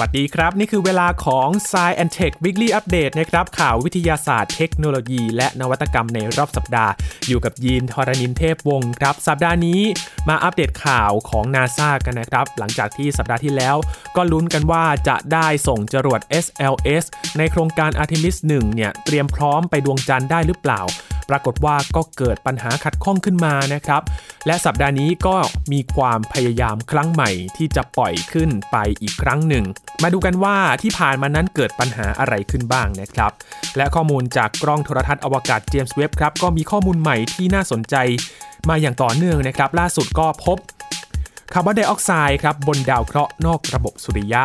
วัสดีครับ นี่คือเวลาของ s ซ e and Tech Weekly Update นะครับข่าววิทยาศาสตร์เทคโนโลยี และนวัตกรรมในรอบสัปดาห์ อยู่กับยีนทรณินเทพวงศ์ครับ สัปดาห์นี้มาอัปเดตข่าวของ NASA กันนะครับ หลังจากที่สัปดาห์ที่แล้ว ก็ลุ้นกันว่าจะได้ส่งจรวด SLS ในโครงการ Artemis 1 เนี่ยเตรียมพร้อมไปดวงจันทร์ได้หรือเปล่า ปรากฏว่าก็เกิดปัญหาขัดข้องขึ้นมานะครับ และสัปดาห์นี้ก็มีความพยายามครั้งใหม่ที่จะปล่อยขึ้นไปอีกครั้งหนึ่ง มาดูกันว่าที่ผ่านมานั้นเกิดปัญหาอะไรขึ้นบ้างนะครับ และข้อมูลจากกล้องโทรทัศน์อวกาศเจมส์เว็บครับก็มีข้อมูลใหม่ที่น่าสนใจ มาอย่างต่อเนื่องนะครับ ล่าสุดก็พบคาร์บอนไดออกไซด์ครับบนดาวเคราะห์นอกระบบสุริยะ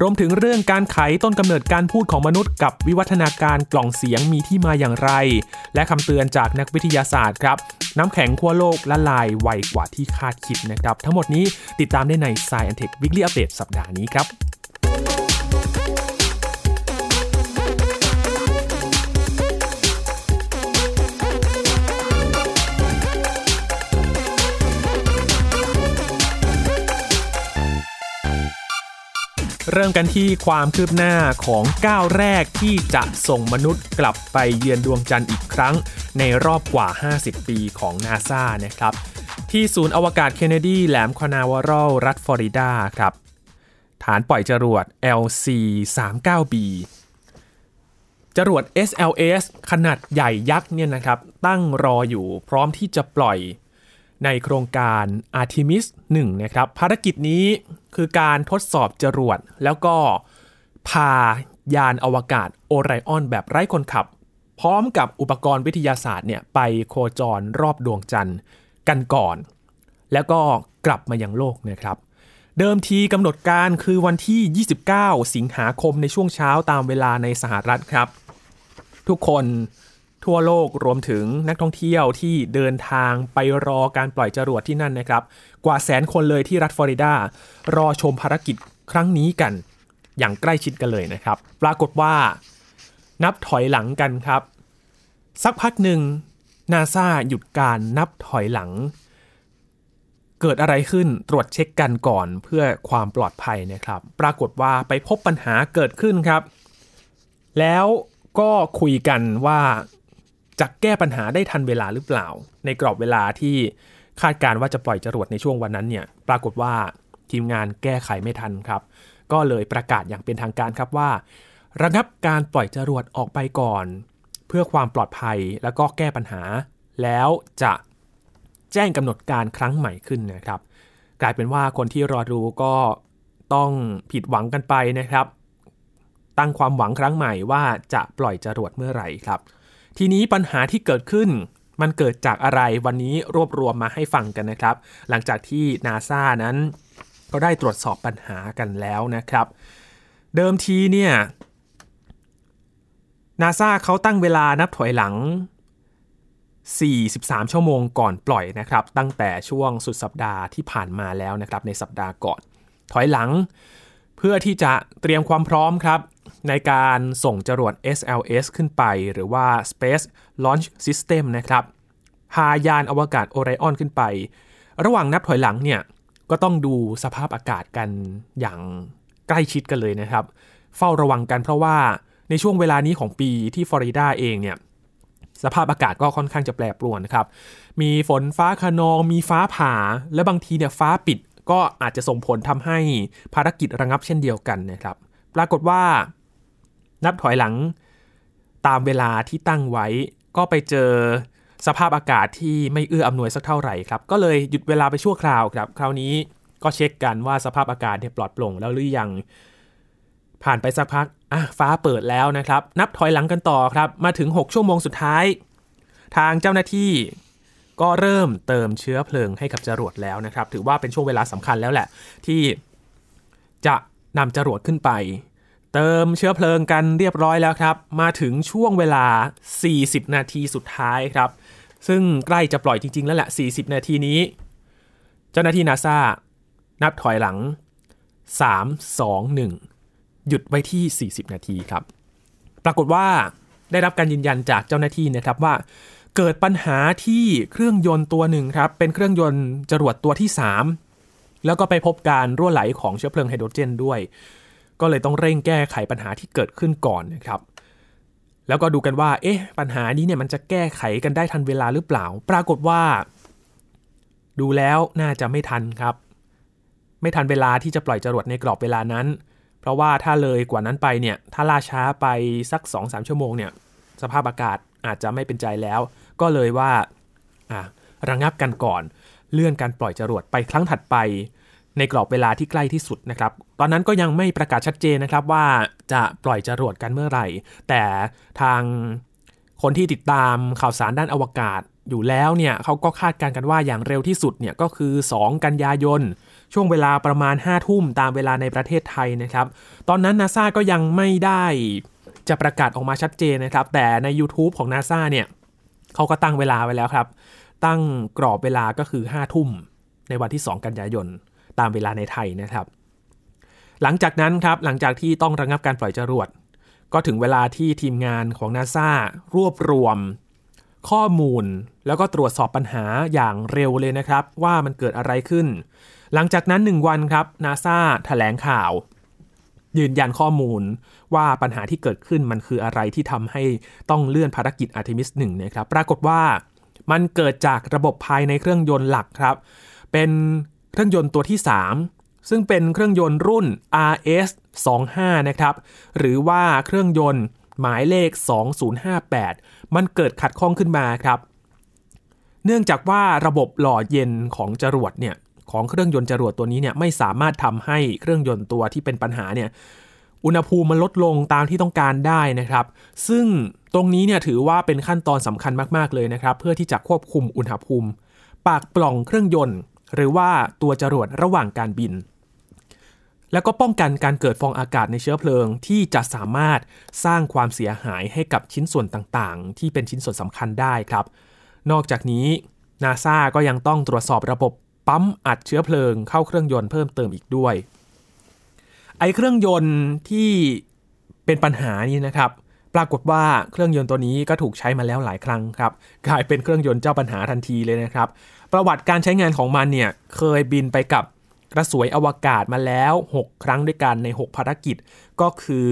รวมถึงเรื่องการไขต้นกำเนิดการพูดของมนุษย์กับวิวัฒนาการกล่องเสียงมีที่มาอย่างไร และคำเตือนจากนักวิทยาศาสตร์ครับ น้ำแข็งขั้วโลกละลายไวกว่าที่คาดคิดนะครับ ทั้งหมดนี้ติดตามได้ใน Science Tech Weekly Update สัปดาห์นี้ครับ เริ่มกันที่ความคืบหน้าของก้าวแรกที่จะส่งมนุษย์กลับไปเยือนดวงจันทร์อีกครั้ง ในรอบกว่า 50 ปีของนาซานะครับ ที่ศูนย์อวกาศเคนเนดีแหลมคานาวารัลรัฐฟลอริดาครับ ฐานปล่อยจรวด LC-39B จรวด SLS ขนาดใหญ่ยักษ์เนี่ยนะครับ ตั้งรออยู่พร้อมที่จะปล่อย ในโครงการ Artemis 1นะครับภารกิจนี้คือการทดสอบจรวด แล้วก็พายานอวกาศโอไรออนแบบไร้คนขับ พร้อมกับอุปกรณ์วิทยาศาสตร์เนี่ยไปโคจรรอบดวงจันทร์กันก่อน แล้วก็กลับมายังโลกนะครับเดิมทีกำหนดการคือวันที่ 29 สิงหาคมในช่วงเช้าตามเวลาในสหรัฐครับ ทุกคน ทั่วโลกรวมถึงนักท่องเที่ยวที่เดินทางไปรอการปล่อยจรวดที่นั่นนะครับ กว่าแสนคนเลยที่รัฐฟลอริดารอชมภารกิจครั้งนี้กัน อย่างใกล้ชิดกันเลยนะครับ ปรากฏว่า นับถอยหลังกันครับ สักพักหนึ่งนาซาหยุดการนับถอยหลัง เกิดอะไรขึ้นตรวจเช็คกันก่อนเพื่อความปลอดภัยนะครับ ปรากฏว่าไปพบปัญหาเกิดขึ้นครับ แล้วก็คุยกันว่า จะแก้ปัญหาได้ทันเวลาหรือเปล่า ในกรอบเวลาที่คาดการว่าจะปล่อยจรวดในช่วงวันนั้นเนี่ยปรากฏว่าทีมงานแก้ไขไม่ทันครับ ก็เลยประกาศอย่างเป็นทางการครับว่า ระงับการปล่อยจรวดออกไปก่อน เพื่อความปลอดภัยแล้วก็แก้ปัญหา แล้วจะแจ้งกำหนดการครั้งใหม่ขึ้นนะครับ กลายเป็นว่าคนที่รอดูก็ต้องผิดหวังกันไปนะครับ ตั้งความหวังครั้งใหม่ว่าจะปล่อยจรวดเมื่อไหร่ครับ ทีนี้ปัญหาที่เกิดขึ้นมันเกิดจากอะไรวันนี้รวบรวมมาให้ฟังกันนะครับ หลังจากที่นาซานั้นก็ได้ตรวจสอบปัญหากันแล้วนะครับ เดิมทีเนี่ยนาซาเขาตั้งเวลานับถอยหลัง 43 ชั่วโมงก่อนปล่อยนะครับ ตั้งแต่ช่วงสุดสัปดาห์ที่ผ่านมาแล้วนะครับ ในสัปดาห์ก่อน ถอยหลัง เพื่อที่จะเตรียมความพร้อมครับ ในการส่งจรวด SLS ขึ้นไป หรือว่า Space Launch System นะครับพายานอวกาศโอไรออนขึ้นไป ระหว่างนับถอยหลังเนี่ยก็ต้องดูสภาพอากาศกันอย่างใกล้ชิดกันเลยนะครับ เฝ้าระวังกันเพราะว่าในช่วงเวลานี้ของปีที่ฟลอริดาเองเนี่ยสภาพอากาศก็ค่อนข้างจะแปรปรวนนะครับ มีฝนฟ้าขนอง มีฟ้าผ่า และบางทีเนี่ยฟ้าปิดก็อาจจะส่งผลทำให้ภารกิจระงับเช่นเดียวกันนะครับ ปรากฏว่า นับถอยหลัง ตามเวลาที่ตั้งไว้ ก็ไปเจอสภาพอากาศที่ไม่เอื้ออำนวยสักเท่าไหร่ครับ ก็เลยหยุดเวลาไปชั่วคราวครับ คราวนี้ก็เช็คกันว่าสภาพอากาศเนี่ยปลอดโปร่งแล้วหรือยัง ผ่านไปสักพักอะฟ้าเปิดแล้วนะครับ นับถอยหลังกันต่อครับ มาถึง 6 ชั่วโมงสุดท้าย ทางเจ้าหน้าที่ก็เริ่มเติมเชื้อเพลิงให้กับจรวดแล้วนะครับ ถือว่าเป็นช่วงเวลาสำคัญแล้วแหละ ที่จะนำจรวดขึ้นไป เติมเชื้อเพลิงกันเรียบร้อยแล้วครับ มาถึงช่วงเวลา 40 นาทีสุดท้ายครับ ซึ่งใกล้จะปล่อยจริง ๆ แล้วแหละ 40 นาทีนี้ เจ้าหน้าที่นาซานับถอยหลัง 3 2 1 หยุดไว้ที่ 40 นาทีครับ ปรากฏว่าได้รับการยืนยันจากเจ้าหน้าที่นะครับว่า เกิดปัญหาที่เครื่องยนต์ตัวหนึ่งครับ เป็นเครื่องยนต์จรวดตัวที่ 3 แล้วก็ไปพบการรั่วไหลของเชื้อเพลิงไฮโดรเจนด้วย ก็เลยต้องเร่งแก้ไขปัญหาที่เกิดขึ้นก่อนนะครับ แล้วก็ดูกันว่า เอ๊ะ ปัญหานี้เนี่ยมันจะแก้ไขกันได้ทันเวลาหรือเปล่า ปรากฏว่า ดูแล้วน่าจะไม่ทันครับ ไม่ทันเวลาที่จะปล่อยจรวดในกรอบเวลานั้น เพราะว่าถ้าเลยกว่านั้นไปเนี่ย ถ้าล่าช้าไปสัก 2-3 ชั่วโมงเนี่ย สภาพอากาศอาจจะไม่เป็นใจแล้ว ก็เลยว่า อะระงงับกันก่อน เลื่อนการปล่อยจรวดไปครั้งถัดไป ในกรอบเวลาที่ใกล้ที่สุดนะครับ ตอนนั้นก็ยังไม่ประกาศชัดเจนนะครับว่าจะปล่อยจรวดกันเมื่อไหร่ แต่ทางคนที่ติดตามข่าวสารด้านอวกาศอยู่แล้วเนี่ยเขาก็คาดการณ์กันว่าอย่างเร็วที่สุดเนี่ยก็คือ 2 กันยายน ช่วงเวลาประมาณ 5 ทุ่มตามเวลาในประเทศไทยนะครับ ตอนนั้นนาซาก็ยังไม่ได้จะประกาศออกมาชัดเจนนะครับ แต่ใน YouTube ของ NASA เนี่ยเขาก็ตั้งเวลาไว้แล้วครับ ตั้งกรอบเวลาก็คือ 5 ทุ่มในวันที่ 2 กันยายน ตามเวลาในไทยนะครับ หลังจากนั้นครับหลังจากที่ต้องระงงับการปล่อยจรวด ก็ถึงเวลาที่ทีมงานของ NASA รวบรวม ข้อมูลแล้วก็ตรวจสอบปัญหาอย่างเร็วเลยนะครับ ว่ามันเกิดอะไรขึ้น หลังจากนั้น 1 วันครับ NASA แถลงข่าว ยืนยันข้อมูลว่าปัญหาที่เกิดขึ้นมันคืออะไรที่ทำให้ต้องเลื่อนภารกิจ Artemis 1นะครับปรากฏว่ามันเกิดจากระบบภายในเครื่องยนต์หลักครับ เป็น เครื่องยนต์ตัวที่ 3 ซึ่งเป็นเครื่องยนต์รุ่น RS 25นะครับหรือว่าเครื่องยนต์หมายเลข 2058 มันเกิดขัดข้องขึ้นมาครับ เนื่องจากว่าระบบหล่อเย็นของจรวดเนี่ยของเครื่องยนต์จรวดตัวนี้เนี่ยไม่สามารถทำให้เครื่องยนต์ตัวที่เป็นปัญหาเนี่ยอุณหภูมิมันลดลงตามที่ต้องการได้นะครับ ซึ่งตรงนี้เนี่ยถือว่าเป็นขั้นตอนสำคัญมากๆเลยนะครับ เพื่อที่จะควบคุมอุณหภูมิ ปากปล่องเครื่องยนต์ หรือว่าตัวจรวดระหว่างการบิน แล้วก็ป้องกันการเกิดฟองอากาศในเชื้อเพลิง ที่จะสามารถสร้างความเสียหายให้กับชิ้นส่วนต่างๆ ที่เป็นชิ้นส่วนสำคัญได้ครับ นอกจากนี้นาซาก็ยังต้องตรวจสอบระบบปั๊มอัดเชื้อเพลิงเข้าเครื่องยนต์เพิ่มเติมอีกด้วย ไอเครื่องยนต์ที่เป็นปัญหานี้นะครับ ปรากฏว่าเครื่องยนต์ตัวนี้ก็ถูกใช้มาแล้วหลายครั้งครับ กลายเป็นเครื่องยนต์เจ้าปัญหาทันทีเลยนะครับ ประวัติการใช้งานของมันเนี่ยเคยบินไปกับกระสวยอวกาศมาแล้ว 6 ครั้งด้วยกันใน 6 ภารกิจ ก็คือ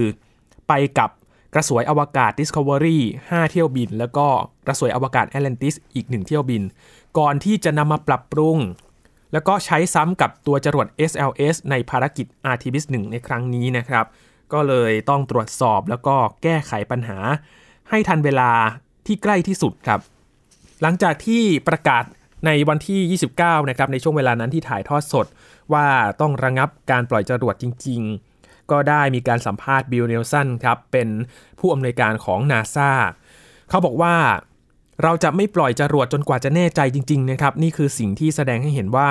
ไปกับกระสวยอวกาศ Discovery 5 เที่ยวบิน แล้วก็กระสวยอวกาศ Atlantis อีก 1 เที่ยวบิน ก่อนที่จะนำมาปรับปรุง แล้วก็ใช้ซ้ำกับตัวจรวด SLS ในภารกิจ Artemis 1 ในครั้งนี้นะครับ ก็เลยต้องตรวจสอบแล้วก็แก้ไขปัญหา ให้ทันเวลาที่ใกล้ที่สุดครับ หลังจากที่ประกาศในวันที่ 29 นะครับ ในช่วงเวลานั้นที่ถ่ายทอดสด ว่าต้องระงับการปล่อยจรวดจริง ๆ ก็ได้มีการสัมภาษณ์บิลเนลสันครับ เป็นผู้อำนวยการของนาซาเขาบอกว่าเราจะไม่ปล่อยจรวดจนกว่าจะแน่ใจจริง ๆ นะครับ นี่คือสิ่งที่แสดงให้เห็นว่า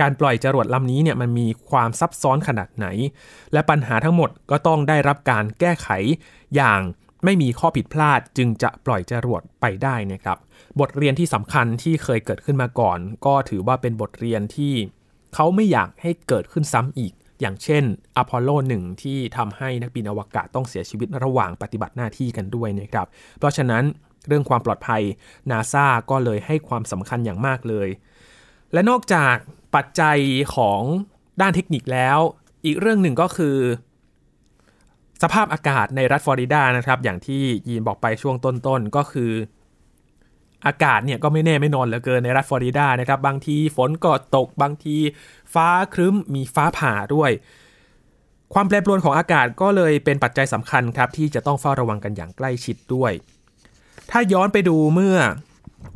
การปล่อยจรวดลำนี้เนี่ยมันมีความซับซ้อนขนาดไหน และปัญหาทั้งหมดก็ต้องได้รับการแก้ไขอย่างไม่มีข้อผิดพลาดจึงจะปล่อยจรวดไปได้นะครับ บทเรียนที่สำคัญที่เคยเกิดขึ้นมาก่อน ก็ถือว่าเป็นบทเรียนที่เขาไม่อยากให้เกิดขึ้นซ้ำอีก อย่างเช่นอพอลโล 1 ที่ทำให้นักบินอวกาศต้องเสียชีวิตระหว่างปฏิบัติหน้าที่กันด้วยนะครับ เพราะฉะนั้นเรื่องความปลอดภัยนาซาก็เลยให้ความสำคัญอย่างมากเลย และนอกจาก ปัจจัยของด้านเทคนิคแล้ว อีกเรื่องหนึ่งก็คือ สภาพอากาศในรัฐฟลอริดานะครับ อย่างที่ยีนบอกไปช่วงต้นๆ ก็คือ อากาศเนี่ยก็ไม่แน่ไม่นอนเหลือเกินในรัฐฟลอริดานะครับ บางทีฝนก็ตกบางทีฟ้าครึ้มมีฟ้าผ่าด้วย ความแปรปรวนของอากาศก็เลยเป็นปัจจัยสำคัญครับ ที่จะต้องเฝ้าระวังกันอย่างใกล้ชิดด้วย ถ้าย้อนไปดูเมื่อ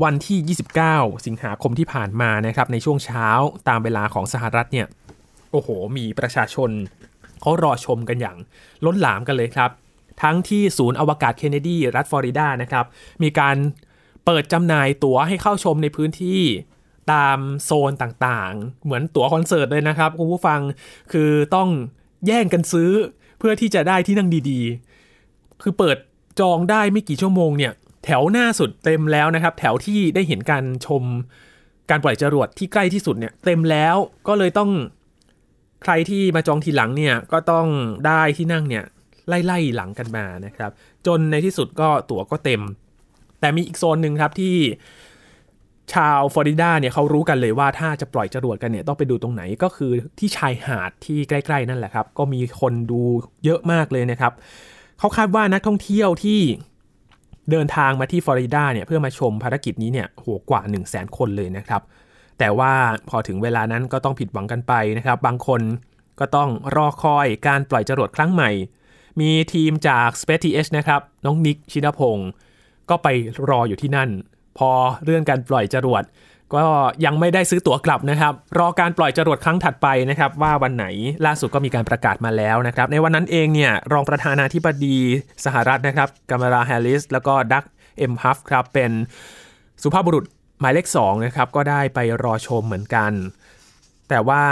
วันที่ 29 สิงหาคมที่ผ่านมานะครับในช่วงเช้าตามเวลาของสหรัฐเนี่ยโอ้โห มีประชาชนเขารอชมกันอย่างล้นหลามกันเลยครับ ทั้งที่ศูนย์อวกาศเคนเนดี รัฐฟลอริดานะครับมีการเปิดจำหน่ายตั๋วให้เข้าชมในพื้นที่ตามโซนต่างๆ เหมือนตั๋วคอนเสิร์ตเลยนะครับคุณผู้ฟังคือต้องแย่งกันซื้อเพื่อที่จะได้ที่นั่งดีๆ คือเปิดจองได้ไม่กี่ชั่วโมงเนี่ย แถวหน้าสุดเต็มแล้วนะครับ แถวที่ได้เห็นการชมการปล่อยจรวดที่ใกล้ที่สุดเนี่ยเต็มแล้วก็เลยต้องใครที่มาจองทีหลังเนี่ยก็ต้องได้ที่นั่งเนี่ยไล่ๆหลังกันมานะครับ จนในที่สุดก็ตั๋วก็เต็ม แต่มีอีกโซนหนึ่งครับที่ชาวฟลอริดาเนี่ยเขารู้กันเลยว่าถ้าจะปล่อยจรวดกันเนี่ยต้องไปดูตรงไหนก็คือที่ชายหาดที่ใกล้ๆนั่นแหละครับ ก็มีคนดูเยอะมากเลยนะครับเขาคาดว่านักท่องเที่ยวที่ เดินทางมาที่ฟลอริดาเนี่ยเพื่อมาชมภารกิจนี้เนี่ยโหกว่า 1 0 0 0 0แสนคนเลยนะครับ แต่ว่าพอถึงเวลานั้นก็ต้องผิดหวังกันไปนะครับ บางคนก็ต้องรอคอยการปล่อยจรวดครั้งใหม่ มีทีมจาก Space TH นะครับ น้องนิกชิดาพงศ์ก็ไปรออยู่ที่นั่น พอเรื่องการปล่อยจรวด ก็ยังไม่ได้ซื้อตั๋วกลับนะครับ รอการปล่อยจรวดครั้งถัดไปนะครับ ว่าวันไหนล่าสุดก็มีการประกาศมาแล้วนะครับ ในวันนั้นเองเนี่ยรองประธานาธิบดีสหรัฐนะครับกามาราแฮร์ริสแล้วก็ดักเอ็มฮัฟครับเป็นสุภาพบุรุษหมายเลข2นะครับก็ได้ไปรอชมเหมือนกัน แต่ว่า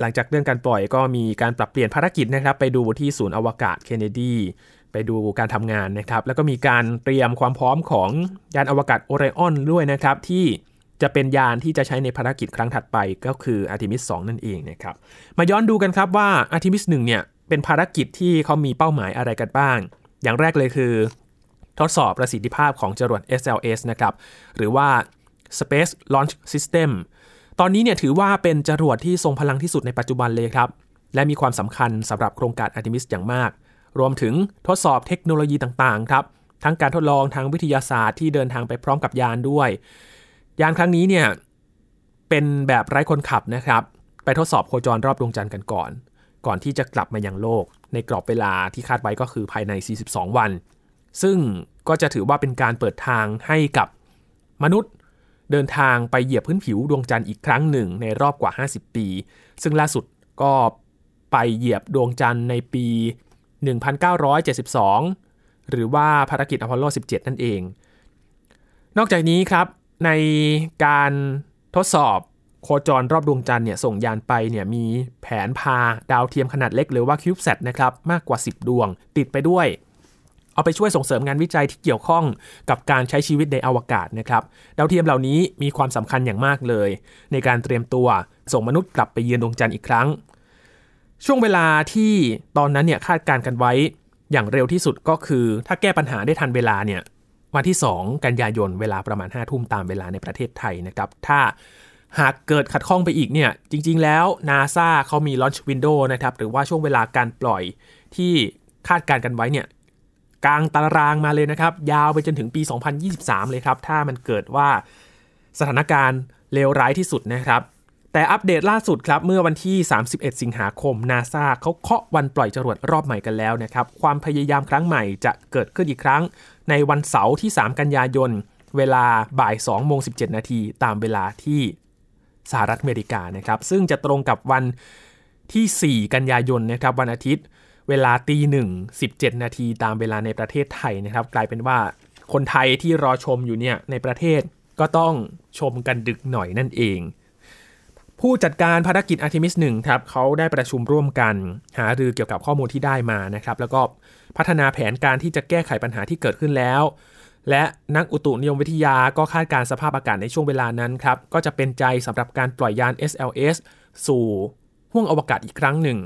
หลังจากเรื่องการปล่อยก็มีการปรับเปลี่ยนภารกิจนะครับ ไปดูที่ศูนย์อวกาศเคนเนดีไปดูการทำงานนะครับ แล้วก็มีการเตรียมความพร้อมของยานอวกาศโอไรออนด้วยนะครับที่ จะเป็นยานที่จะใช้ในภารกิจครั้งถัดไปก็คือ Artemis 2 นั่นเองนะครับ มาย้อนดูกันครับว่า Artemis 1 เนี่ย เป็นภารกิจที่เขามีเป้าหมายอะไรกันบ้าง อย่างแรกเลยคือ ทดสอบประสิทธิภาพของจรวด SLS นะครับ หรือว่า Space Launch System ตอนนี้เนี่ยถือว่าเป็นจรวดที่ทรงพลังที่สุดในปัจจุบันเลยครับ และมีความสำคัญสำหรับโครงการ Artemis อย่างมาก รวมถึงทดสอบเทคโนโลยีต่างๆ ครับ ทั้งการทดลองทางวิทยาศาสตร์ที่เดินทางไปพร้อมกับยานด้วย ยานครั้งนี้เนี่ยเป็นแบบไร้คนขับนะครับ ไปทดสอบโคจรรอบดวงจันทร์กันก่อน ก่อนที่จะกลับมายังโลก ในกรอบเวลาที่คาดไว้ก็คือภายใน 42 วัน ซึ่งก็จะถือว่าเป็นการเปิดทางให้กับมนุษย์เดินทางไปเหยียบพื้นผิวดวงจันทร์อีกครั้งหนึ่งในรอบกว่า 50 ปี ซึ่งล่าสุดก็ไปเหยียบดวงจันทร์ในปี 1972 หรือว่าภารกิจอพอลโล 17 นั่นเอง นอกจากนี้ครับ ในการทดสอบโคจรรอบดวงจันทร์เนี่ยส่งยานไปเนี่ยมีแผนพาดาวเทียมขนาดเล็กหรือว่าคิวบ์แซนะครับมากกว่า 10 ดวง ติดไปด้วย เอาไปช่วยส่งเสริมงานวิจัยที่เกี่ยวข้องกับการใช้ชีวิตในอวกาศนะครับดาวเทียมเหล่านี้มีความสำคัญอย่างมากเลย ในการเตรียมตัวส่งมนุษย์กลับไปเยือนดวงจันทร์อีกครั้ง ช่วงเวลาที่ตอนนั้นเนี่ยคาดการณ์กันไว้อย่างเร็วที่สุดก็คือถ้าแก้ปัญหาได้ทันเวลาเนี่ย วันที่ 2 กันยายนเวลาประมาณ5ทุ่มตามเวลาในประเทศไทยนะครับ ถ้าหากเกิดขัดข้องไปอีกเนี่ย จริง ๆ แล้ว NASA เขามี launch window นะครับ หรือว่าช่วงเวลาการปล่อยที่คาดการณ์กันไว้เนี่ยกลางตารางมาเลยนะครับ ยาวไปจนถึงปี 2023 เลยครับ ถ้ามันเกิดว่าสถานการณ์เลวร้ายที่สุดนะครับ แต่อัปเดตล่าสุดครับเมื่อวันที่ 31 สิงหาคม NASA เขาเคาะวันปล่อยจรวดรอบใหม่กันแล้วนะครับ ความพยายามครั้งใหม่จะเกิดขึ้นอีกครั้ง ในวันเสาร์ที่ 3 กันยายน เวลาบ่าย2โมง17 นาทีตามเวลาที่สหรัฐอเมริกานะครับ ซึ่งจะตรงกับวันที่ 4 กันยายนนะครับวันอาทิตย์ เวลาตีหนึ่ง17นาทีตามเวลาในประเทศไทยนะครับ กลายเป็นว่าคนไทยที่รอชมอยู่เนี่ยในประเทศก็ต้องชมกันดึกหน่อยนั่นเอง ผู้จัดการภารกิจอาร์ e มิส1ครับเขาได้ประชุมร่วมกันหารือเกี่ยวกับข้อมูลที่ได้มานะครับ แล้วก็พัฒนาแผนการที่จะแก้ไขปัญหาที่เกิดขึ้นแล้ว และนักอุตุนิยมวิทยาก็คาดการสภาพอากาศในช่วงเวลานั้นครับ ก็จะเป็นใจสำหรับการปล่อยยาน SLS สู่ห้วงอวกาศอีกครั้งหนึ่ง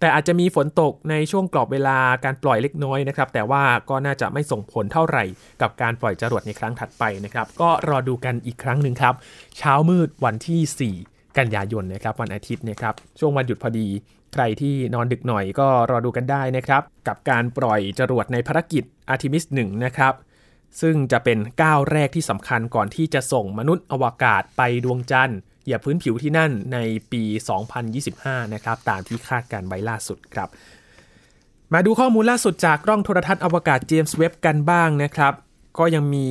แต่อาจจะมีฝนตกในช่วงกรอบเวลาการปล่อยเล็กน้อยนะครับ แต่ว่าก็น่าจะไม่ส่งผลเท่าไหร่ กับการปล่อยจรวดในครั้งถัดไปนะครับ ก็รอดูกันอีกครั้งหนึ่งครับ เช้ามืดวันที่ 4 กันยายนนะครับวันอาทิตย์นะครับช่วงวันหยุดพอดี ใครที่นอนดึกหน่อยก็รอดูกันได้นะครับ กับการปล่อยจรวดในภารกิจ Artemis 1 นะครับ ซึ่งจะเป็นก้าวแรกที่สำคัญก่อนที่จะส่งมนุษย์อวกาศไปดวงจันทร์เหยียบพื้นผิวที่นั่นในปี 2025 นะครับ ตามที่คาดการไว้ล่าสุดครับ มาดูข้อมูลล่าสุดจากกล้องโทรทัศน์อวกาศเจมส์เว็บกันบ้างนะครับ ก็ยังมี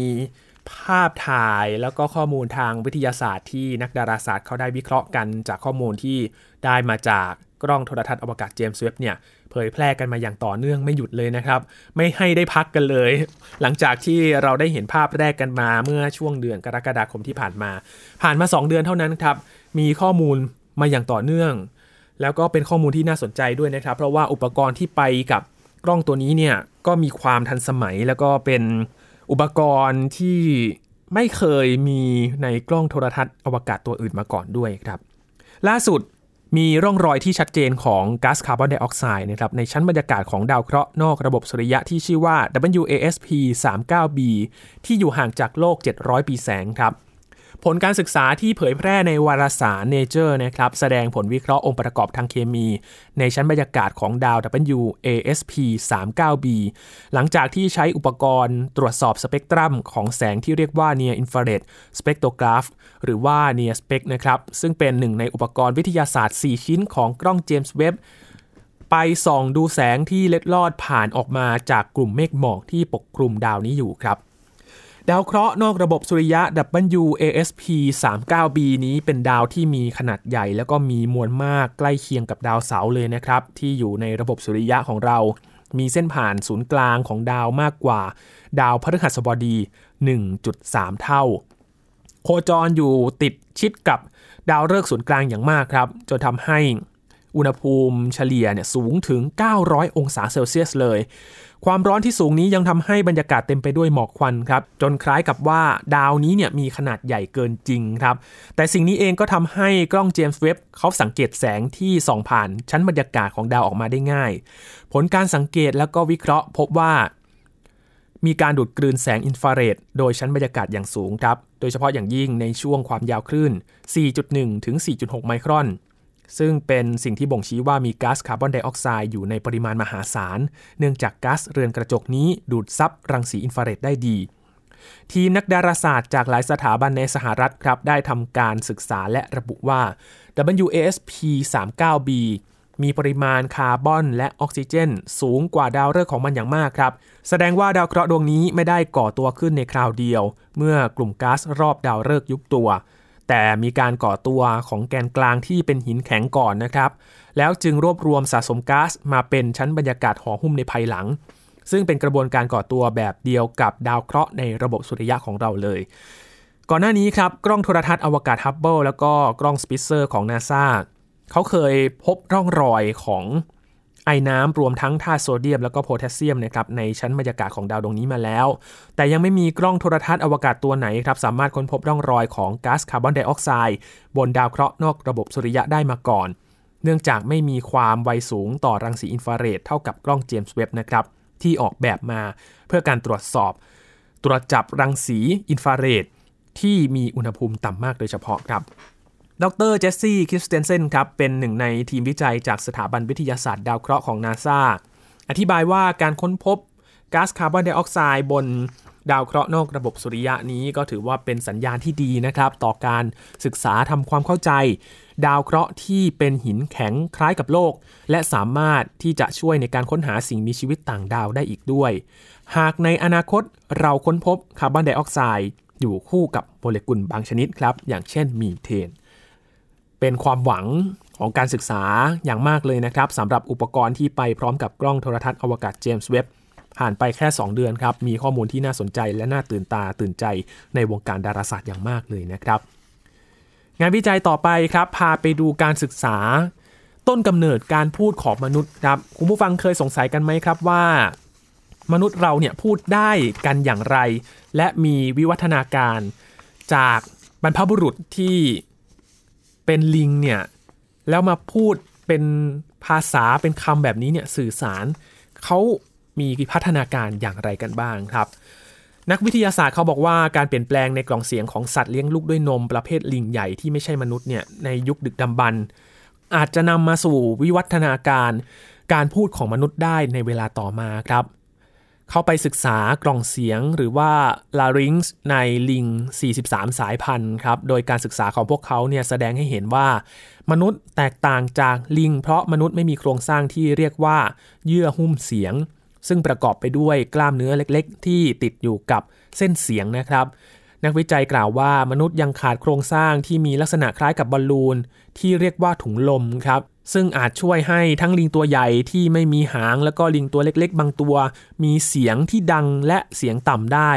ภาพถ่ายแล้วก็ข้อมูลทางวิทยาศาสตร์ที่นักดาราศาสตร์เขาได้วิเคราะห์กันจากข้อมูลที่ได้มาจากกล้องโทรทัศน์อวกาศเจมส์เว็บเนี่ยเผยแพร่กันมาอย่างต่อเนื่องไม่หยุดเลยนะครับ ไม่ให้ได้พักกันเลย หลังจากที่เราได้เห็นภาพแรกกันมาเมื่อช่วงเดือนกรกฎาคมที่ผ่านมา ผ่านมา 2 เดือนเท่านั้นครับมีข้อมูลมาอย่างต่อเนื่อง แล้วก็เป็นข้อมูลที่น่าสนใจด้วยนะครับ เพราะว่าอุปกรณ์ที่ไปกับกล้องตัวนี้เนี่ยก็มีความทันสมัยแล้วก็เป็น อุปกรณ์ที่ไม่เคยมีในกล้องโทรทัศน์อวกาศตัวอื่นมาก่อนด้วยครับล่าสุดมีร่องรอยที่ชัดเจนของก๊าซคาร์บอนไดออกไซด์นะครับในชั้นบรรยากาศของดาวเคราะห์นอกระบบสุริยะที่ชื่อว่า WASP 39b ที่อยู่ห่างจากโลก 700 ปีแสงครับ ผลการศึกษาที่เผยแพร่ในวารสาร Nature นะครับแสดงผลวิเคราะห์องค์ประกอบทางเคมี ในชั้นบรรยากาศของดาว WASP 39b หลังจากที่ใช้อุปกรณ์ตรวจสอบสเปกตรัมของแสงที่เรียกว่า Near Infrared Spectrograph หรือว่า Near Spec นะครับซึ่งเป็นหนึ่งในอุปกรณ์วิทยาศาสตร์ 4 ชิ้นของกล้องเจมส์เว็บไปส่องดูแสงที่เล็ดลอดผ่านออกมาจากกลุ่มเมฆหมอกที่ปกคลุมดาวนี้อยู่ครับ ดาวเคราะห์นอกระบบสุริยะ WASP 39b นี้เป็นดาวที่มีขนาดใหญ่ แล้วก็มีมวลมากใกล้เคียงกับดาวเสาร์เลยนะครับ ที่อยู่ในระบบสุริยะของเรา มีเส้นผ่านศูนย์กลางของดาวมากกว่า ดาวพฤหัสบดี 1.3 เท่า โคจรอยู่ติดชิดกับดาวฤกษ์ศูนย์กลางอย่างมากครับจนทำให้ อุณหภูมิเฉลี่ยเนี่ยสูงถึง 900 องศาเซลเซียสเลย ความร้อนที่สูงนี้ยังทำให้บรรยากาศเต็มไปด้วยหมอกควันครับ จนคล้ายกับว่าดาวนี้เนี่ยมีขนาดใหญ่เกินจริงครับ แต่สิ่งนี้เองก็ทำให้กล้องเจมส์เว็บเขาสังเกตแสงที่ส่องผ่านชั้นบรรยากาศของดาวออกมาได้ง่าย ผลการสังเกตแล้วก็วิเคราะห์ พบว่ามีการดูดกลืนแสงอินฟราเรดโดยชั้นบรรยากาศอย่างสูงครับ โดยเฉพาะอย่างยิ่งในช่วงความยาวคลื่น 4.1 ถึง 4.6 ไมครอน ซึ่งเป็นสิ่งที่บ่งชี้ว่ามีก๊าซคาร์บอนไดออกไซด์อยู่ในปริมาณมหาศาล เนื่องจากก๊าซเรือนกระจกนี้ดูดซับรังสีอินฟราเรดได้ดี ทีมนักดาราศาสตร์จากหลายสถาบันในสหรัฐครับได้ทำการศึกษาและระบุว่า WASP 39b มีปริมาณคาร์บอนและออกซิเจน สูงกว่าดาวฤกษ์ของมันอย่างมากครับ แสดงว่าดาวเคราะห์ดวงนี้ไม่ได้ก่อตัวขึ้นในคราวเดียว เมื่อกลุ่มก๊าซรอบดาวฤกษ์ยุบตัว แต่มีการก่อตัวของแกนกลางที่เป็นหินแข็งก่อนนะครับ แล้วจึงรวบรวมสะสมก๊าซมาเป็นชั้นบรรยากาศห่อหุ้มในภายหลัง ซึ่งเป็นกระบวนการก่อตัวแบบเดียวกับดาวเคราะห์ในระบบสุริยะของเราเลย ก่อนหน้านี้ครับกล้องโทรทัศน์อวกาศฮับเบิลแล้วก็กล้องสปิเซอร์ของนาซาเขาเคยพบร่องรอยของ ไอน้ำรวมทั้งธาตุโซเดียมแล้วก็โพแทสเซียมนะครับในชั้นบรรยากาศของดาวดวงนี้มาแล้ว แต่ยังไม่มีกล้องโทรทัศน์อวกาศตัวไหนครับสามารถค้นพบร่องรอยของก๊าซคาร์บอนไดออกไซด์บนดาวเคราะห์นอกระบบสุริยะได้มาก่อน เนื่องจากไม่มีความไวสูงต่อรังสีอินฟราเรดเท่ากับกล้องเจมส์เว็บนะครับที่ออกแบบมาเพื่อการตรวจสอบ ตรวจจับรังสีอินฟราเรดที่มีอุณหภูมิต่ำมากโดยเฉพาะครับ ดรเจสซี่คริสเตนเซนครับเป็นหนึ่งในทีมวิจัยจากสถาบันวิทยาศาสตร์ดาวเคราะห์ของนาซาอธิบายว่าการค้นพบก๊าซคาร์บอนไดออกไซด์บนดาวเคราะห์นอกระบบสุริยะนี้ก็ถือว่าเป็นสัญญาณที่ดีนะครับ ต่อการศึกษาทำความเข้าใจ ดาวเคราะห์ที่เป็นหินแข็งคล้ายกับโลก และสามารถที่จะช่วยในการค้นหาสิ่งมีชีวิตต่างดาวได้อีกด้วย หากในอนาคตเราค้นพบคาร์บอนไดออกไซด์อยู่คู่กับโมเลกุลบางชนิดครับ อย่างเช่นมีเทน เป็นความหวังของการศึกษาอย่างมากเลยนะครับสำหรับอุปกรณ์ที่ไปพร้อมกับกล้องโทรทัศน์อวกาศเจมส์เว็บผ่านไปแค่ 2 เดือนครับ มีข้อมูลที่น่าสนใจและน่าตื่นตาตื่นใจในวงการดาราศาสตร์อย่างมากเลยนะครับ งานวิจัยต่อไปครับ พาไปดูการศึกษา ต้นกำเนิดการพูดของมนุษย์ครับคุณผู้ฟังเคยสงสัยกันไหมครับว่า มนุษย์เราเนี่ยพูดได้กันอย่างไร และมีวิวัฒนาการจากบรรพบุรุษที่ เป็นลิงเนี่ยแล้วมาพูดเป็นภาษาเป็นคำแบบนี้เนี่ยสื่อสารเขามีพัฒนาการอย่างไรกันบ้างครับ นักวิทยาศาสตร์เขาบอกว่าการเปลี่ยนแปลงในกล่องเสียงของสัตว์เลี้ยงลูกด้วยนมประเภทลิงใหญ่ที่ไม่ใช่มนุษย์เนี่ยในยุคดึกดำบรรอาจจะนำมาสู่วิวัฒนาการการพูดของมนุษย์ได้ในเวลาต่อมาครับ เข้าไปศึกษากล่องเสียงหรือว่า larynx ในลิง 43 สายพันธุ์ครับ โดยการศึกษาของพวกเขาเนี่ยแสดงให้เห็นว่า มนุษย์แตกต่างจากลิง เพราะมนุษย์ไม่มีโครงสร้างที่เรียกว่าเยื่อหุ้มเสียง ซึ่งประกอบไปด้วยกล้ามเนื้อเล็กๆ ที่ติดอยู่กับเส้นเสียงนะครับ นักวิจัยกล่าวว่ามนุษย์ยังขาดโครงสร้างที่มีลักษณะคล้ายกับบอลลูนที่เรียกว่าถุงลมครับ ซึ่งอาจช่วยให้ทั้งลิงตัวใหญ่ที่ไม่มีหางแล้วก็ลิงตัวเล็กๆ บางตัว มีเสียงที่ดังและเสียงต่ำได้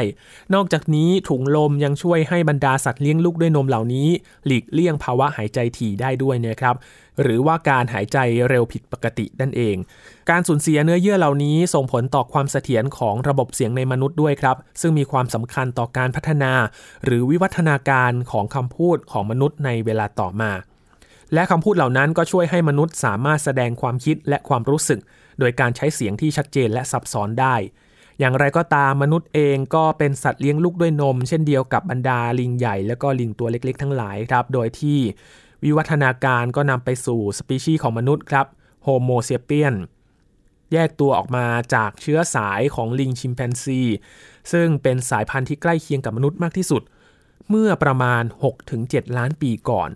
นอกจากนี้ถุงลมยังช่วยให้บรรดาสัตว์เลี้ยงลูกด้วยนมเหล่านี้ หลีกเลี่ยงภาวะหายใจถี่ได้ด้วยนะครับหรือว่าการหายใจเร็วผิดปกตินั่นเอง การสูญเสียเนื้อเยื่อเหล่านี้ส่งผลต่อความเสถียรของระบบเสียงในมนุษย์ด้วยครับ ซึ่งมีความสำคัญต่อการพัฒนา หรือวิวัฒนาการของคำพูดของมนุษย์ในเวลาต่อมา และคำพูดเหล่านั้นก็ช่วยให้มนุษย์สามารถแสดงความคิดและความรู้สึก โดยการใช้เสียงที่ชัดเจนและซับซ้อนได้ อย่างไรก็ตามมนุษย์เองก็เป็นสัตว์เลี้ยงลูกด้วยนม เช่นเดียวกับบรรดาลิงใหญ่ และก็ลิงตัวเล็กๆ ทั้งหลายครับ โดยที่วิวัฒนาการก็นำไปสู่สปีชีส์ของมนุษย์ครับโฮโมเซเปียนแยกตัวออกมาจากเชื้อสายของลิงชิมแปนซี ซึ่งเป็นสายพันธุ์ที่ใกล้เคียงกับมนุษย์มากที่สุด เมื่อประมาณ 6-7 ล้านปีก่อน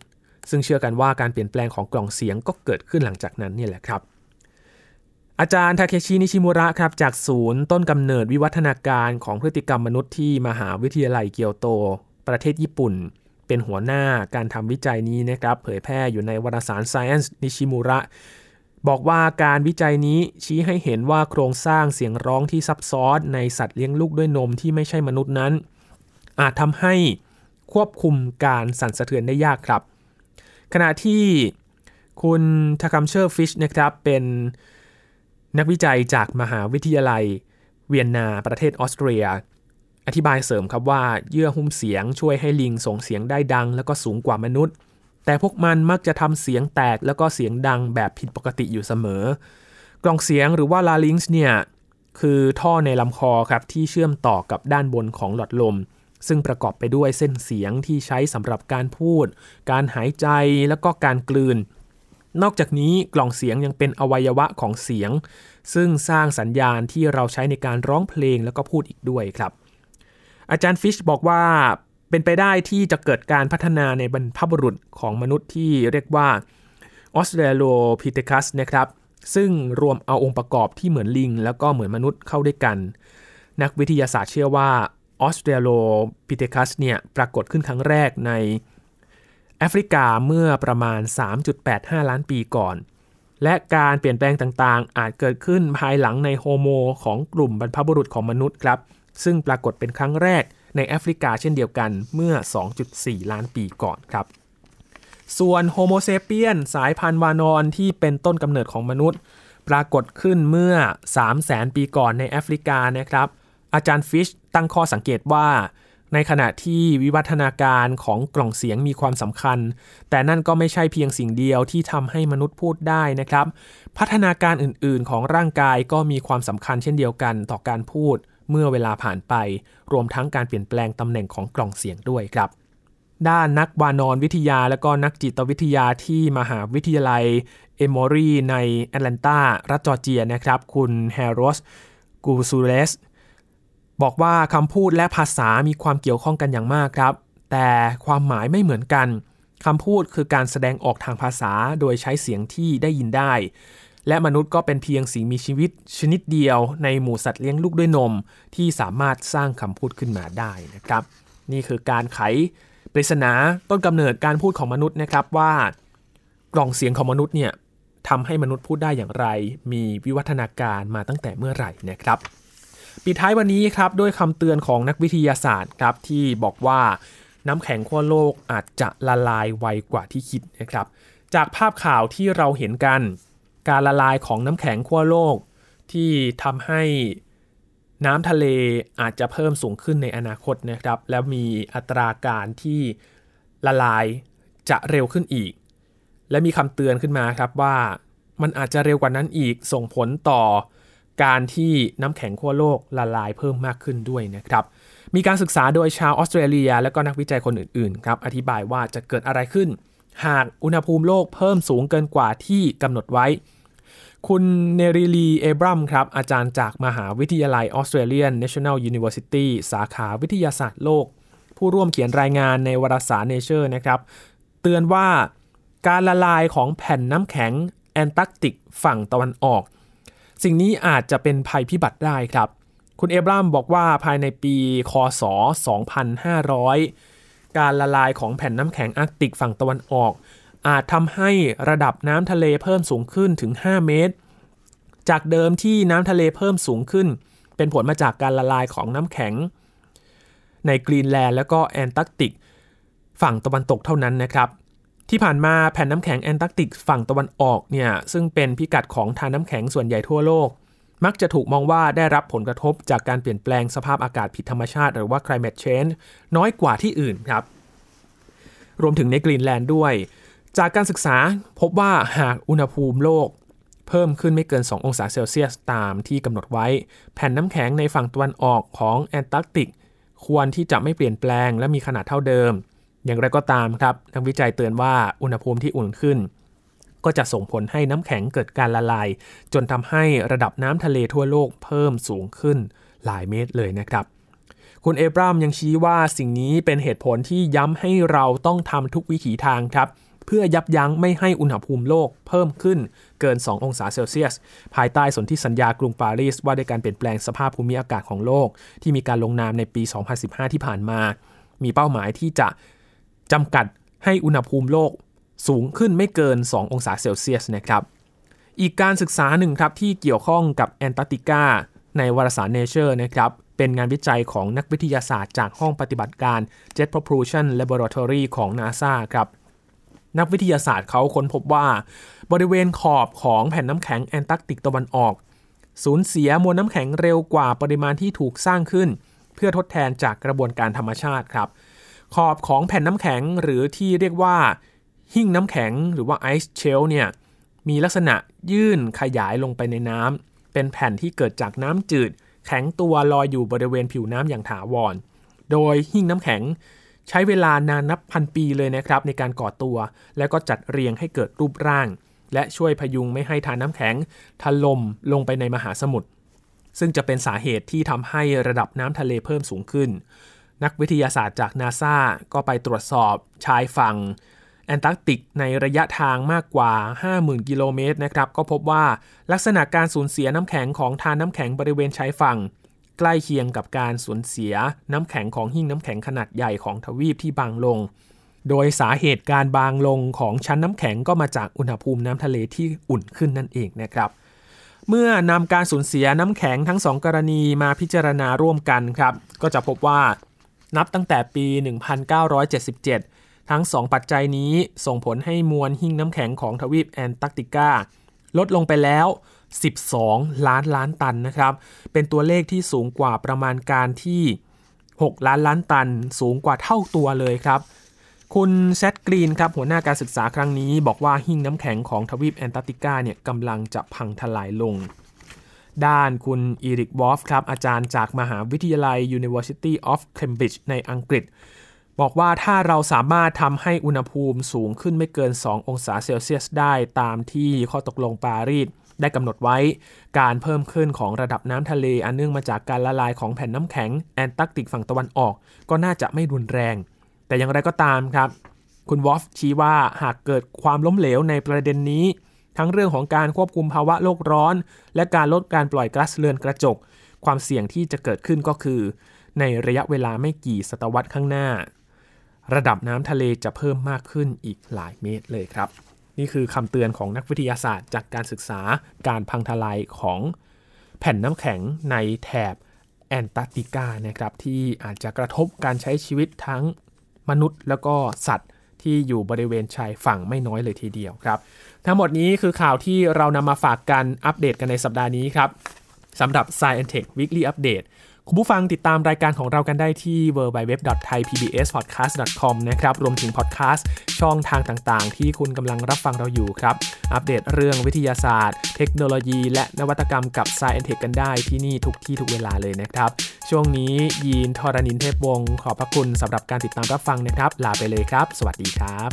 ซึ่งเชื่อกันว่าการเปลี่ยนแปลงของกล่องเสียงก็เกิดขึ้นหลังจากนั้นนี่แหละครับ อาจารย์ทาเคชินิชิมุระครับจากศูนย์ต้นกำเนิดวิวัฒนาการของพฤติกรรมมนุษย์ที่มหาวิทยาลัยเกียวโต ประเทศญี่ปุ่น เป็นหัวหน้าการทำวิจัยนี้นะครับเผยแพร่อยู่ในวารสาร Science นิชิมุระบอกว่าการวิจัยนี้ชี้ให้เห็นว่าโครงสร้างเสียงร้องที่ซับซ้อนในสัตว์เลี้ยงลูกด้วยนมที่ไม่ใช่มนุษย์นั้น อาจทำให้ควบคุมการสั่นสะเทือนได้ยากครับ ขณะที่คุณทาคัมเชอร์ฟิชนะครับเป็นนักวิจัยจากมหาวิทยาลัยเวียนนาประเทศออสเตรีย อธิบายเสริมครับว่าเยื่อหุ้มเสียงช่วยให้ลิงส่งเสียงได้ดัง แล้วก็สูงกว่ามนุษย์ แต่พวกมันมักจะทำเสียงแตกแล้วก็เสียงดังแบบผิดปกติอยู่เสมอ กล่องเสียงหรือว่า larynx เนี่ยคือท่อในลำคอครับที่เชื่อมต่อกับด้านบนของหลอดลม ซึ่งประกอบไปด้วยเส้นเสียงที่ใช้สำหรับการพูด การหายใจแล้วก็การกลืน นอกจากนี้กล่องเสียงยังเป็นอวัยวะของเสียง ซึ่งสร้างสัญญาณที่เราใช้ในการร้องเพลงแล้วก็พูดอีกด้วยครับ อาจารย์ฟิชบอกว่าเป็นไปได้ที่จะเกิดการพัฒนาในบรรพบุรุษของมนุษย์ที่เรียกว่าออสเตรโลพิเทคัสนะครับซึ่งรวมเอาองค์ประกอบที่เหมือนลิง แล้วก็เหมือนมนุษย์เข้าด้วยกัน นักวิทยาศาสตร์เชื่อว่า ออสเตรโลพิเทคัสเนี่ยปรากฏขึ้นครั้งแรกในแอฟริกาเมื่อประมาณ 3.85 ล้านปีก่อน และการเปลี่ยนแปลงต่างๆ อาจเกิดขึ้นภายหลังในโฮโมของกลุ่มบรรพบุรุษของมนุษย์ครับ ซึ่งปรากฏเป็นครั้งแรกในแอฟริกาเช่นเดียวกันเมื่อ 2.4 ล้านปีก่อนครับ ส่วนโฮโมเซเปียนสายพันธุ์วานอนที่เป็นต้นกำเนิดของมนุษย์ ปรากฏขึ้นเมื่อ 300,000ปีก่อนในแอฟริกานะครับ อาจารย์ฟิช ตั้งข้อสังเกตว่าในขณะที่วิวัฒนาการของกล่องเสียงมีความสำคัญ แต่นั่นก็ไม่ใช่เพียงสิ่งเดียวที่ทำให้มนุษย์พูดได้นะครับ พัฒนาการอื่นๆ ของร่างกายก็มีความสำคัญเช่นเดียวกันต่อการพูดเมื่อเวลาผ่านไป รวมทั้งการเปลี่ยนแปลงตำแหน่งของกล่องเสียงด้วยครับ ด้านนักวานอนวิทยาและก็นักจิตวิทยาที่มหาวิทยาลัยเอมอรีในแอตแลนตารัฐจอร์เจียนะครับ คุณแฮร์รสกูซูเลส บอกว่าคำพูดและภาษามีความเกี่ยวข้องกันอย่างมากครับ แต่ความหมายไม่เหมือนกันคำพูดคือการแสดงออกทางภาษาโดยใช้เสียงที่ได้ยินได้ และมนุษย์ก็เป็นเพียงสิ่งมีชีวิตชนิดเดียวในหมู่สัตว์เลี้ยงลูกด้วยนม ที่สามารถสร้างคำพูดขึ้นมาได้นะครับ นี่คือการไขปริศนาต้นกำเนิดการพูดของมนุษย์นะครับว่ากล่องเสียงของมนุษย์เนี่ยทำให้มนุษย์พูดได้อย่างไร มีวิวัฒนาการมาตั้งแต่เมื่อไหร่นะครับ ปิดท้ายวันนี้ครับด้วยคำเตือนของนักวิทยาศาสตร์ครับที่บอกว่าน้ำแข็งขั้วโลกอาจจะละลายไวกว่าที่คิดนะครับ จากภาพข่าวที่เราเห็นกัน การละลายของน้ำแข็งขั้วโลก ที่ทำให้น้ำทะเลอาจจะเพิ่มสูงขึ้นในอนาคตนะครับ แล้วมีอัตราการที่ละลายจะเร็วขึ้นอีก และมีคำเตือนขึ้นมาครับว่ามันอาจจะเร็วกว่านั้นอีกส่งผลต่อ การที่น้ำแข็งขั้วโลกละลายเพิ่มมากขึ้นด้วยนะครับ มีการศึกษาโดยชาวออสเตรเลีย และก็นักวิจัยคนอื่นๆครับอธิบายว่าจะเกิดอะไรขึ้น หากอุณหภูมิโลกเพิ่มสูงเกินกว่าที่กำหนดไว้ คุณเนริลีเอบรัมครับอาจารย์จากมหาวิทยาลัยออสเตรเลียน National University สาขาวิทยาศาสตร์โลก ผู้ร่วมเขียนรายงานในวารสาร Nature นะครับเตือนว่าการละลายของแผ่นน้ำแข็งแอนตาร์กติกฝั่งตะวันออก สิ่งนี้อาจจะเป็นภัยพิบัติได้ครับ คุณเอบรัมบอกว่าภายในปีคศ 2500 การละลายของแผ่นน้ำแข็งอาร์กติกฝั่งตะวันออก อาจทำให้ระดับน้ำทะเลเพิ่มสูงขึ้นถึง 5 เมตร จากเดิมที่น้ำทะเลเพิ่มสูงขึ้น เป็นผลมาจากการละลายของน้ำแข็ง ในกรีนแลนด์และก็แอนตาร์กติกฝั่งตะวันตกเท่านั้นนะครับ ที่ผ่านมาแผ่นน้ำแข็งแอนตาร์กติกฝั่งตะวันออกเนี่ยซึ่งเป็นพิกัดของธารน้ำแข็งส่วนใหญ่ทั่วโลก มักจะถูกมองว่าได้รับผลกระทบจากการเปลี่ยนแปลงสภาพอากาศผิดธรรมชาติ หรือว่า climate change น้อยกว่าที่อื่นครับ รวมถึงในกรีนแลนด์ด้วย จากการศึกษาพบว่าหากอุณหภูมิโลก เพิ่มขึ้นไม่เกิน 2 องศาเซลเซียสตามที่กำหนดไว้ แผ่นน้ำแข็งในฝั่งตะวันออกของแอนตาร์กติก ควรที่จะไม่เปลี่ยนแปลงและมีขนาดเท่าเดิม อย่างไรก็ตามครับนักวิจัยเตือนว่าอุณหภูมิที่อุ่นขึ้น ก็จะส่งผลให้น้ำแข็งเกิดการละลาย จนทำให้ระดับน้ำทะเลทั่วโลกเพิ่มสูงขึ้นหลายเมตรเลยนะครับคุณเอบรามยังชี้ว่าสิ่งนี้เป็นเหตุผลที่ย้ำให้เราต้องทำทุกวิถีทางครับ เพื่อยับยั้งไม่ให้อุณหภูมิโลกเพิ่มขึ้นเกิน 2 องศาเซลเซียส ภายใต้สนธิสัญญากรุงปารีสว่าด้วยการเปลี่ยนแปลงสภาพภูมิอากาศของโลก ที่มีการลงนามในปี 2015 ที่ผ่านมา มีเป้าหมายที่จะ จำกัดให้อุณหภูมิโลกสูงขึ้นไม่เกิน 2 องศาเซลเซียสนะครับ อีกการศึกษาหนึ่งครับที่เกี่ยวข้องกับแอนตาร์กติกาในวารสาร Nature นะครับ เป็นงานวิจัยของนักวิทยาศาสตร์จากห้องปฏิบัติการ Jet Propulsion Laboratory ของ NASA ครับ นักวิทยาศาสตร์เขาค้นพบว่า บริเวณขอบของแผ่นน้ำแข็งแอนตาร์กติกตะวันออก สูญเสียมวลน้ำแข็งเร็วกว่าปริมาณที่ถูกสร้างขึ้น เพื่อทดแทนจากกระบวนการธรรมชาติครับ ขอบของแผ่นน้ำแข็งหรือที่เรียกว่าหิ้งน้ำแข็งหรือว่าไอซ์เชลเนี่ยมีลักษณะยื่นขยายลงไปในน้ำเป็นแผ่นที่เกิดจากน้ำจืด แข็งตัวลอยอยู่บริเวณผิวน้ำอย่างถาวร โดยหิ้งน้ำแข็งใช้เวลานานนับพันปีเลยนะครับ ในการก่อตัว แล้วก็จัดเรียงให้เกิดรูปร่าง และช่วยพยุงไม่ให้ทานน้ำแข็งถล่มลงไปในมหาสมุทรซึ่งจะเป็นสาเหตุที่ทำให้ระดับน้ำทะเลเพิ่มสูงขึ้น นักวิทยาศาสตร์จากนาซาก็ไปตรวจสอบชายฝั่งแอนตาร์กติกในระยะทางมากกว่า 50,000 กิโลเมตรนะครับ ก็พบว่าลักษณะการสูญเสียน้ำแข็งของทานน้ำแข็งบริเวณชายฝั่ง ใกล้เคียงกับการสูญเสียน้ำแข็งของหิ้งน้ำแข็งขนาดใหญ่ของทวีปที่บางลง โดยสาเหตุการบางลงของชั้นน้ำแข็งก็มาจากอุณหภูมิน้ำทะเลที่อุ่นขึ้นนั่นเองนะครับ เมื่อนำการสูญเสียน้ำแข็งทั้งสองกรณีมาพิจารณาร่วมกันครับ ก็จะพบว่า นับตั้งแต่ปี 1977 ทั้งสองปัจจัยนี้ส่งผลให้มวลหิ้งน้ำแข็งของทวีปแอนตาร์กติกา ลดลงไปแล้ว 12 ล้านล้านตันนะครับ เป็นตัวเลขที่สูงกว่าประมาณการที่ 6 ล้านล้านตัน สูงกว่าเท่าตัวเลยครับคุณแซดกรีนครับหัวหน้าการศึกษาครั้งนี้ บอกว่าหิ้งน้ำแข็งของทวีปแอนตาร์กติกาเนี่ยกำลังจะพังทลายลง ด้านคุณอีริกวอฟครับอาจารย์จากมหาวิทยาลัย University of Cambridge ในอังกฤษ บอกว่าถ้าเราสามารถทำให้อุณหภูมิสูงขึ้นไม่เกิน 2 องศาเซลเซียสได้ตามที่ข้อตกลงปารีสได้กำหนดไว้การเพิ่มขึ้นของระดับน้ำทะเล อันเนื่องมาจากการละลายของแผ่นน้ำแข็งแอนตาร์กติกฝั่งตะวันออก ก็น่าจะไม่รุนแรง แต่อย่างไรก็ตามครับ คุณวอฟชี้ว่าหากเกิดความล้มเหลวในประเด็นนี้ ทั้งเรื่องของการควบคุมภาวะโลกร้อน และการลดการปล่อยก๊าซเรือนกระจก ความเสี่ยงที่จะเกิดขึ้นก็คือ ในระยะเวลาไม่กี่ศตวรรษข้างหน้า ระดับน้ำทะเลจะเพิ่มมากขึ้นอีกหลายเมตรเลยครับ นี่คือคำเตือนของนักวิทยาศาสตร์ จากการศึกษาการพังทลายของแผ่นน้ำแข็งในแถบแอนตาร์กติกานะครับที่อาจจะกระทบการใช้ชีวิตทั้งมนุษย์แล้วก็สัตว์ที่อยู่บริเวณชายฝั่งไม่น้อยเลยทีเดียวครับ ทั้งหมดนี้คือข่าวที่เรานำมาฝากกันอัปเดตกันในสัปดาห์นี้ครับสำหรับ Science Tech Weekly Update คุณผู้ฟังติดตามรายการของเรากันได้ที่ www.thaipbspodcast.com นะครับ รวมถึงพอดแคสต์ช่องทางต่างๆ ที่คุณกำลังรับฟังเราอยู่ครับ อัปเดตเรื่องวิทยาศาสตร์ เทคโนโลยี และนวัตกรรมกับ Science Tech กันได้ที่นี่ทุกที่ทุกเวลาเลยนะครับ ช่วงนี้ยีนทรณินเทพวงศ์ขอบพระคุณสำหรับการติดตามรับฟังนะครับ ลาไปเลยครับ สวัสดีครับ